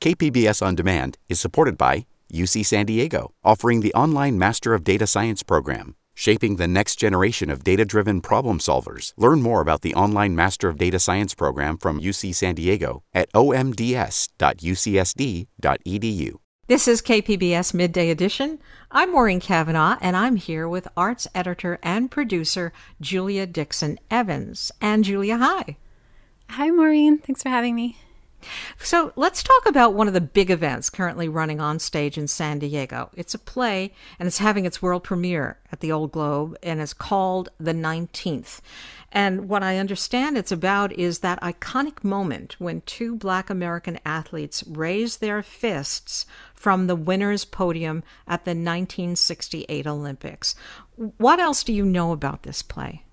KPBS On Demand is supported by UC San Diego, offering the online Master of Data Science program, shaping the next generation of data driven problem solvers. Learn more about the online Master of Data Science program from UC San Diego at omds.ucsd.edu. This is KPBS Midday Edition. I'm Maureen Cavanaugh, and I'm here with arts editor and producer Julia Dixon Evans. And Julia, hi. Hi, Maureen. Thanks for having me. So let's talk about one of the big events currently running on stage in San Diego. It's a play, and it's having its world premiere at the Old Globe, and it's called The 19th. And what I understand it's about is that iconic moment when two black American athletes raise their fists from the winner's podium at the 1968 Olympics. What else do you know about this play?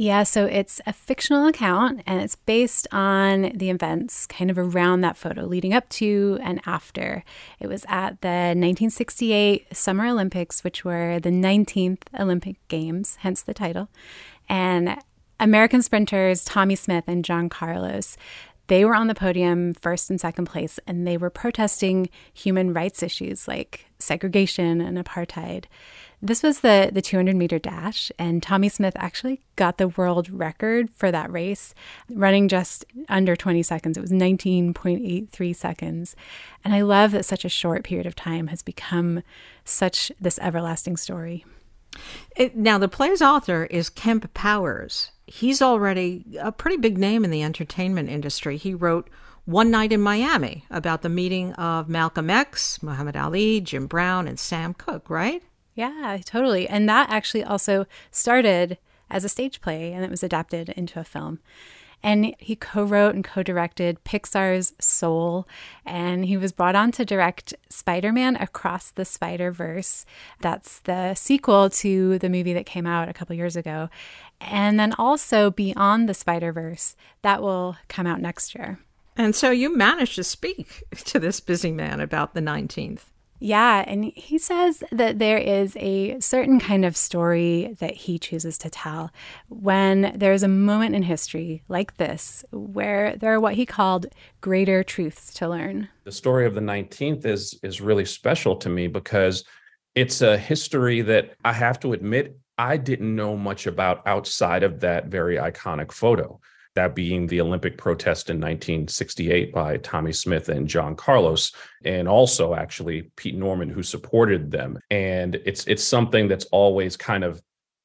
Yeah, so it's a fictional account and it's based on the events kind of around that photo, leading up to and after. It was at the 1968 Summer Olympics, which were the 19th Olympic Games, hence the title. And American sprinters Tommie Smith and John Carlos, they were on the podium first and second place, and they were protesting human rights issues like segregation and apartheid. This was the, the 200 meter dash, and Tommie Smith actually got the world record for that race, running just under 20 seconds. It was 19.83 seconds. And I love that such a short period of time has become such this everlasting story. It, now, the play's author is Kemp Powers. He's already a pretty big name in the entertainment industry. He wrote One Night in Miami about the meeting of Malcolm X, Muhammad Ali, Jim Brown, and Sam Cooke, right? Yeah, totally. And that actually also started as a stage play and it was adapted into a film. And he co wrote and co directed Pixar's Soul. And he was brought on to direct Spider Man Across the Spider Verse. That's the sequel to the movie that came out a couple years ago. And then also Beyond the Spider Verse, that will come out next year. And so you managed to speak to this busy man about the 19th. Yeah, and he says that there is a certain kind of story that he chooses to tell when there's a moment in history like this where there are what he called greater truths to learn. The story of the 19th is is really special to me because it's a history that I have to admit I didn't know much about outside of that very iconic photo that being the Olympic protest in 1968 by Tommie Smith and John Carlos, and also actually Pete Norman, who supported them. And it's it's something that's always kind of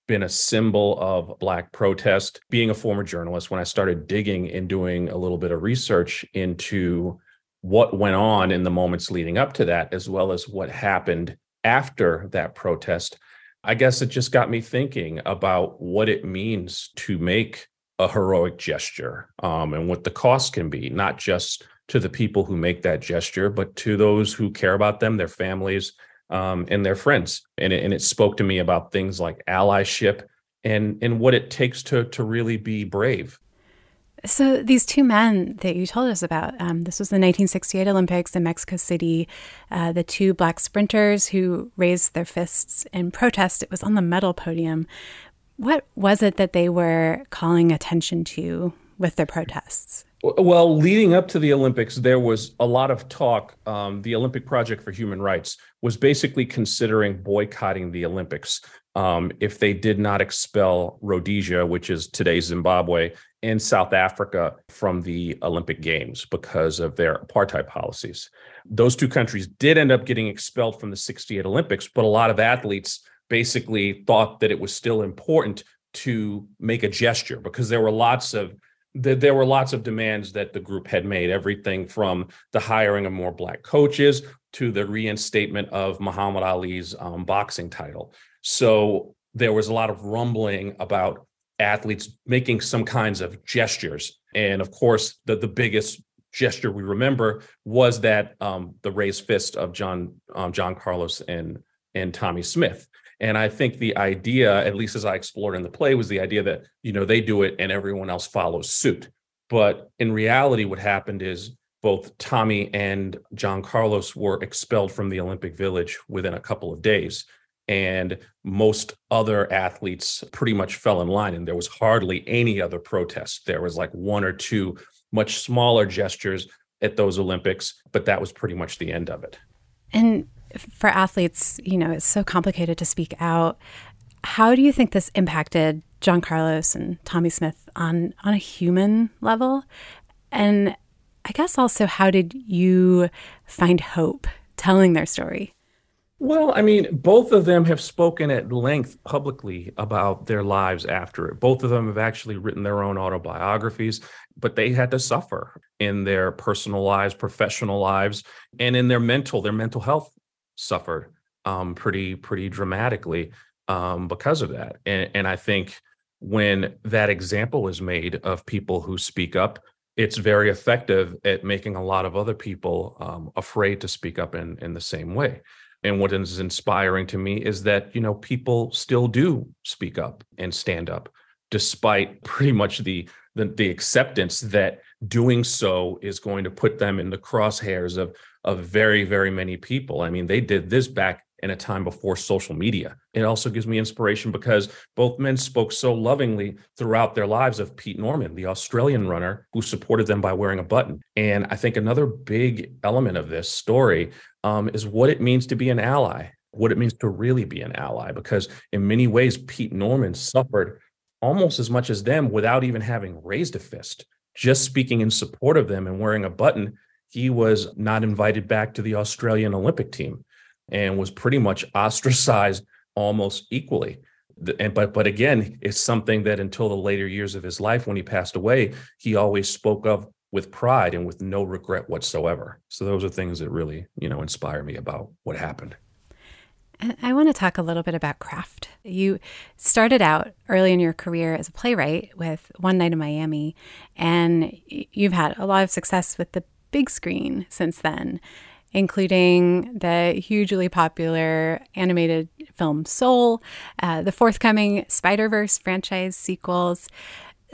been a symbol of Black protest. Being a former journalist, when I started digging and doing a little bit of research into what went on in the moments leading up to that, as well as what happened after that protest, I guess it just got me thinking about what it means to make a heroic gesture um, and what the cost can be, not just to the people who make that gesture, but to those who care about them, their families, um, and their friends. And it, and it spoke to me about things like allyship and and what it takes to to really be brave. So these two men that you told us about, um, this was the 1968 Olympics in Mexico City. Uh, the two black sprinters who raised their fists in protest. It was on the medal podium. What was it that they were calling attention to with their protests? Well, leading up to the Olympics, there was a lot of talk. Um, the Olympic Project for Human Rights was basically considering boycotting the Olympics um, if they did not expel Rhodesia, which is today's Zimbabwe, and South Africa from the Olympic Games because of their apartheid policies. Those two countries did end up getting expelled from the 68 Olympics, but a lot of athletes basically thought that it was still important to make a gesture because there were lots of there were lots of demands that the group had made everything from the hiring of more black coaches to the reinstatement of muhammad ali's um, boxing title. So there was a lot of rumbling about athletes making some kinds of gestures. And of course the, the biggest gesture we remember was that um, the raised fist of john um, john carlos and and tommie smith and I think the idea, at least as I explored in the play, was the idea that, you know, they do it and everyone else follows suit. But in reality, what happened is both Tommie and John Carlos were expelled from the Olympic Village within a couple of days. And most other athletes pretty much fell in line, and there was hardly any other protest. There was like one or two much smaller gestures at those Olympics, but that was pretty much the end of it. And for athletes, you know, it's so complicated to speak out. How do you think this impacted John Carlos and Tommie Smith on on a human level? And I guess also how did you find hope telling their story? Well, I mean, both of them have spoken at length publicly about their lives after it. Both of them have actually written their own autobiographies, but they had to suffer in their personal lives, professional lives, and in their mental, their mental health suffered um, pretty, pretty dramatically um, because of that. And, and I think when that example is made of people who speak up, it's very effective at making a lot of other people um, afraid to speak up in, in the same way and what is inspiring to me is that you know people still do speak up and stand up despite pretty much the the, the acceptance that doing so is going to put them in the crosshairs of of very very many people i mean they did this back in a time before social media. It also gives me inspiration because both men spoke so lovingly throughout their lives of Pete Norman, the Australian runner who supported them by wearing a button. And I think another big element of this story um, is what it means to be an ally, what it means to really be an ally, because in many ways, Pete Norman suffered almost as much as them without even having raised a fist. Just speaking in support of them and wearing a button, he was not invited back to the Australian Olympic team and was pretty much ostracized almost equally. And but but again, it's something that until the later years of his life, when he passed away, he always spoke of with pride and with no regret whatsoever. So those are things that really, you know, inspire me about what happened. I want to talk a little bit about craft. You started out early in your career as a playwright with One Night in Miami, and you've had a lot of success with the big screen since then including the hugely popular animated film Soul, uh, the forthcoming Spider Verse franchise sequels.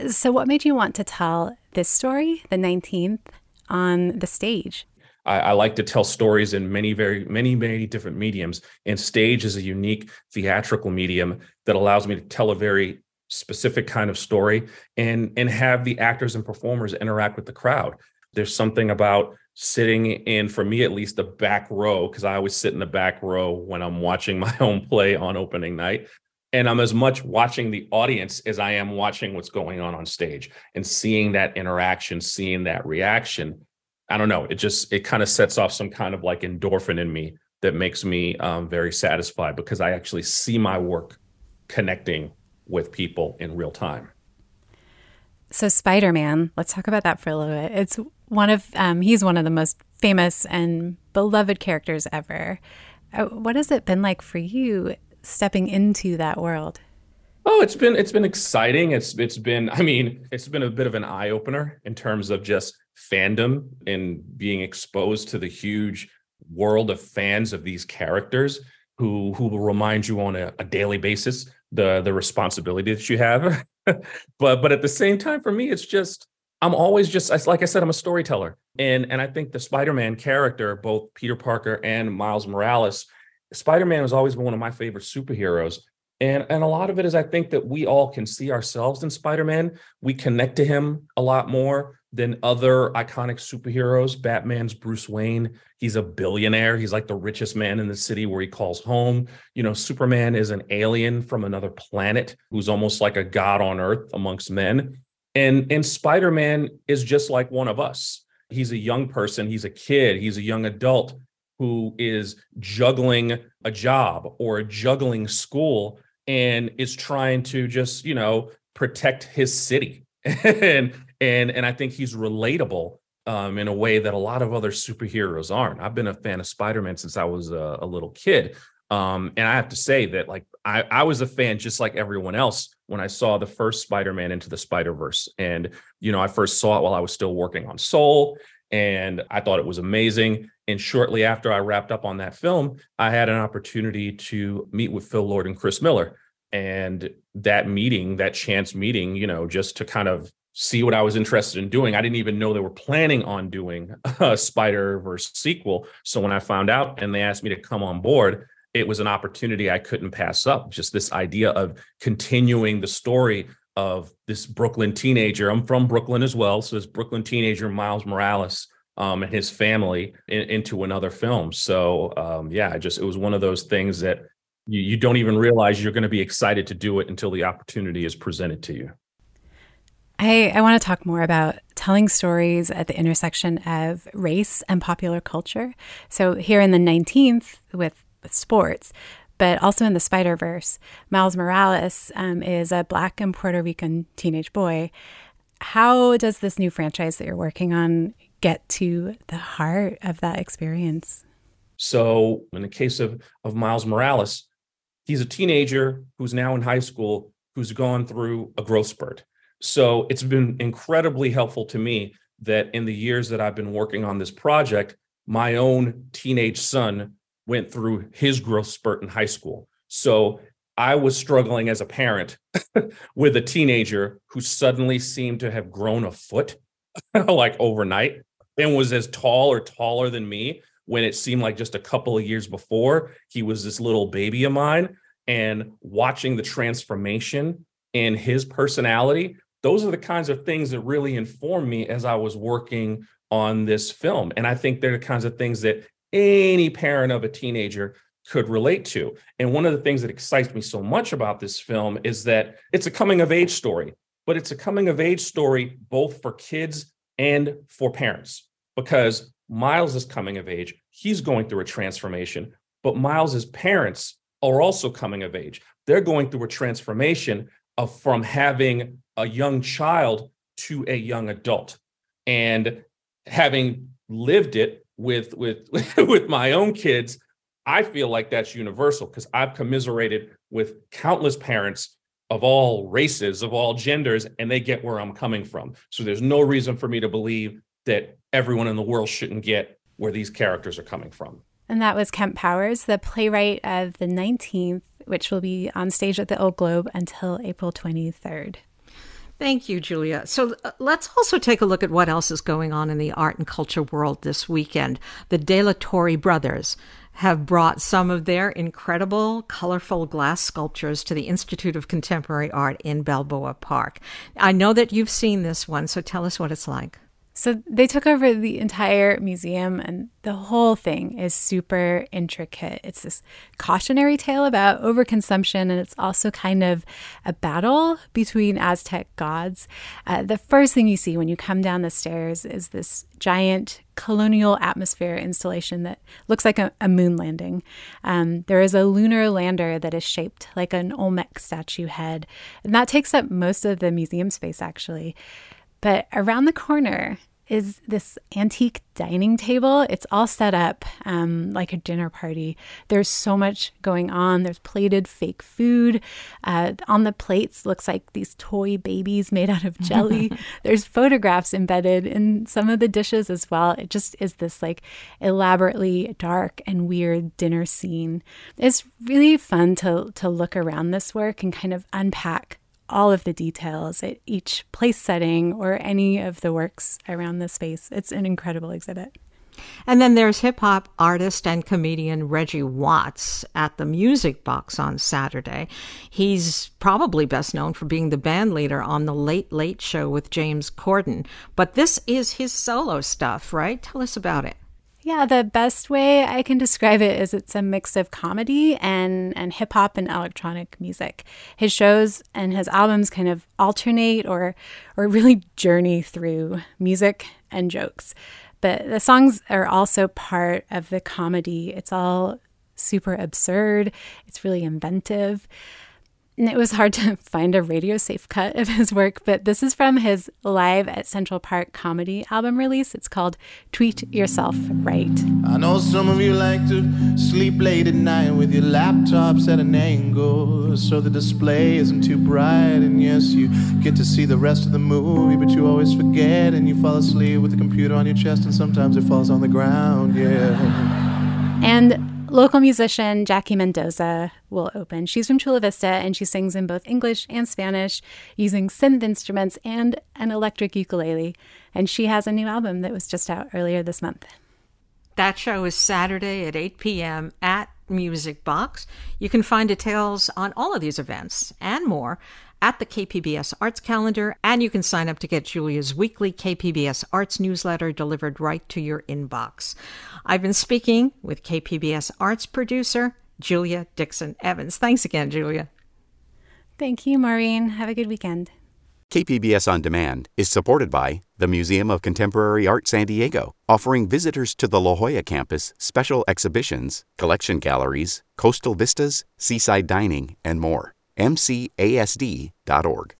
So, what made you want to tell this story, the 19th, on the stage? I, I, like to tell stories in many, very, many, many different mediums. And stage is a unique theatrical medium that allows me to tell a very specific kind of story and and have the actors and performers interact with the crowd. There's something about sitting in, for me at least, the back row, because I always sit in the back row when I'm watching my own play on opening night. And I'm as much watching the audience as I am watching what's going on on stage and seeing that interaction, seeing that reaction. I don't know. It just, it kind of sets off some kind of like endorphin in me that makes me um, very satisfied because I actually see my work connecting with people in real time. So, Spider Man, let's talk about that for a little bit. It's one of um, he's one of the most famous and beloved characters ever. Uh, what has it been like for you stepping into that world? Oh, it's been it's been exciting. It's it's been I mean, it's been a bit of an eye opener in terms of just fandom and being exposed to the huge world of fans of these characters who who will remind you on a, a daily basis the the responsibility that you have. but but at the same time for me it's just I'm always just like I said, I'm a storyteller, and and I think the Spider-Man character, both Peter Parker and Miles Morales, Spider-Man has always been one of my favorite superheroes, and and a lot of it is I think that we all can see ourselves in Spider-Man. We connect to him a lot more than other iconic superheroes. Batman's Bruce Wayne. He's a billionaire. He's like the richest man in the city where he calls home. You know, Superman is an alien from another planet who's almost like a god on earth amongst men and and Spider-Man is just like one of us. He's a young person, he's a kid, he's a young adult who is juggling a job or juggling school and is trying to just, you know, protect his city. and and and I think he's relatable um, in a way that a lot of other superheroes aren't. I've been a fan of Spider-Man since I was a, a little kid. Um, and I have to say that like I, I was a fan just like everyone else when I saw the first Spider-Man into the Spider-Verse. And, you know, I first saw it while I was still working on Soul. And I thought it was amazing. And shortly after I wrapped up on that film, I had an opportunity to meet with Phil Lord and Chris Miller. And that meeting, that chance meeting, you know, just to kind of see what I was interested in doing. I didn't even know they were planning on doing a Spider Verse sequel. So when I found out and they asked me to come on board, it was an opportunity I couldn't pass up. Just this idea of continuing the story of this Brooklyn teenager. I'm from Brooklyn as well. So this Brooklyn teenager, Miles Morales, um, and his family in, into another film. So um, yeah, just it was one of those things that you, you don't even realize you're going to be excited to do it until the opportunity is presented to you. I, I want to talk more about telling stories at the intersection of race and popular culture. So, here in the 19th with, sports, but also in the Spider Verse, Miles Morales um, is a Black and Puerto Rican teenage boy. How does this new franchise that you're working on get to the heart of that experience? So, in the case of, of Miles Morales, he's a teenager who's now in high school who's gone through a growth spurt. So, it's been incredibly helpful to me that in the years that I've been working on this project, my own teenage son went through his growth spurt in high school. So, I was struggling as a parent with a teenager who suddenly seemed to have grown a foot like overnight and was as tall or taller than me when it seemed like just a couple of years before he was this little baby of mine and watching the transformation in his personality those are the kinds of things that really informed me as i was working on this film and i think they're the kinds of things that any parent of a teenager could relate to and one of the things that excites me so much about this film is that it's a coming of age story but it's a coming of age story both for kids and for parents because Miles is coming of age. He's going through a transformation, but Miles's parents are also coming of age. They're going through a transformation of from having a young child to a young adult. And having lived it with with with my own kids, I feel like that's universal because I've commiserated with countless parents of all races, of all genders, and they get where I'm coming from. So there's no reason for me to believe that everyone in the world shouldn't get where these characters are coming from. And that was Kemp Powers, the playwright of the 19th, which will be on stage at the Old Globe until April 23rd. Thank you, Julia. So uh, let's also take a look at what else is going on in the art and culture world this weekend. The De La Torre brothers have brought some of their incredible, colorful glass sculptures to the Institute of Contemporary Art in Balboa Park. I know that you've seen this one, so tell us what it's like. So they took over the entire museum, and the whole thing is super intricate. It's this cautionary tale about overconsumption, and it's also kind of a battle between Aztec gods. Uh, the first thing you see when you come down the stairs is this giant colonial atmosphere installation that looks like a, a moon landing. Um, there is a lunar lander that is shaped like an Olmec statue head, and that takes up most of the museum space, actually. But around the corner, is this antique dining table. It's all set up um, like a dinner party. There's so much going on. There's plated fake food. Uh, on the plates looks like these toy babies made out of jelly. There's photographs embedded in some of the dishes as well. It just is this like elaborately dark and weird dinner scene. It's really fun to to look around this work and kind of unpack all of the details at each place setting or any of the works around the space. It's an incredible exhibit. And then there's hip hop artist and comedian Reggie Watts at the Music Box on Saturday. He's probably best known for being the band leader on The Late Late Show with James Corden. But this is his solo stuff, right? Tell us about it. Yeah, the best way I can describe it is it's a mix of comedy and, and hip hop and electronic music. His shows and his albums kind of alternate or or really journey through music and jokes. But the songs are also part of the comedy. It's all super absurd. It's really inventive. And it was hard to find a radio safe cut of his work, but this is from his Live at Central Park comedy album release. It's called Tweet Yourself Right. I know some of you like to sleep late at night with your laptops at an angle so the display isn't too bright. And yes, you get to see the rest of the movie, but you always forget and you fall asleep with the computer on your chest, and sometimes it falls on the ground, yeah. And Local musician Jackie Mendoza will open. She's from Chula Vista and she sings in both English and Spanish using synth instruments and an electric ukulele. And she has a new album that was just out earlier this month. That show is Saturday at 8 p.m. at Music Box. You can find details on all of these events and more at the KPBS Arts Calendar, and you can sign up to get Julia's weekly KPBS Arts newsletter delivered right to your inbox. I've been speaking with KPBS Arts producer Julia Dixon Evans. Thanks again, Julia. Thank you, Maureen. Have a good weekend. KPBS On Demand is supported by the Museum of Contemporary Art San Diego, offering visitors to the La Jolla campus special exhibitions, collection galleries, coastal vistas, seaside dining, and more. MCASD.org.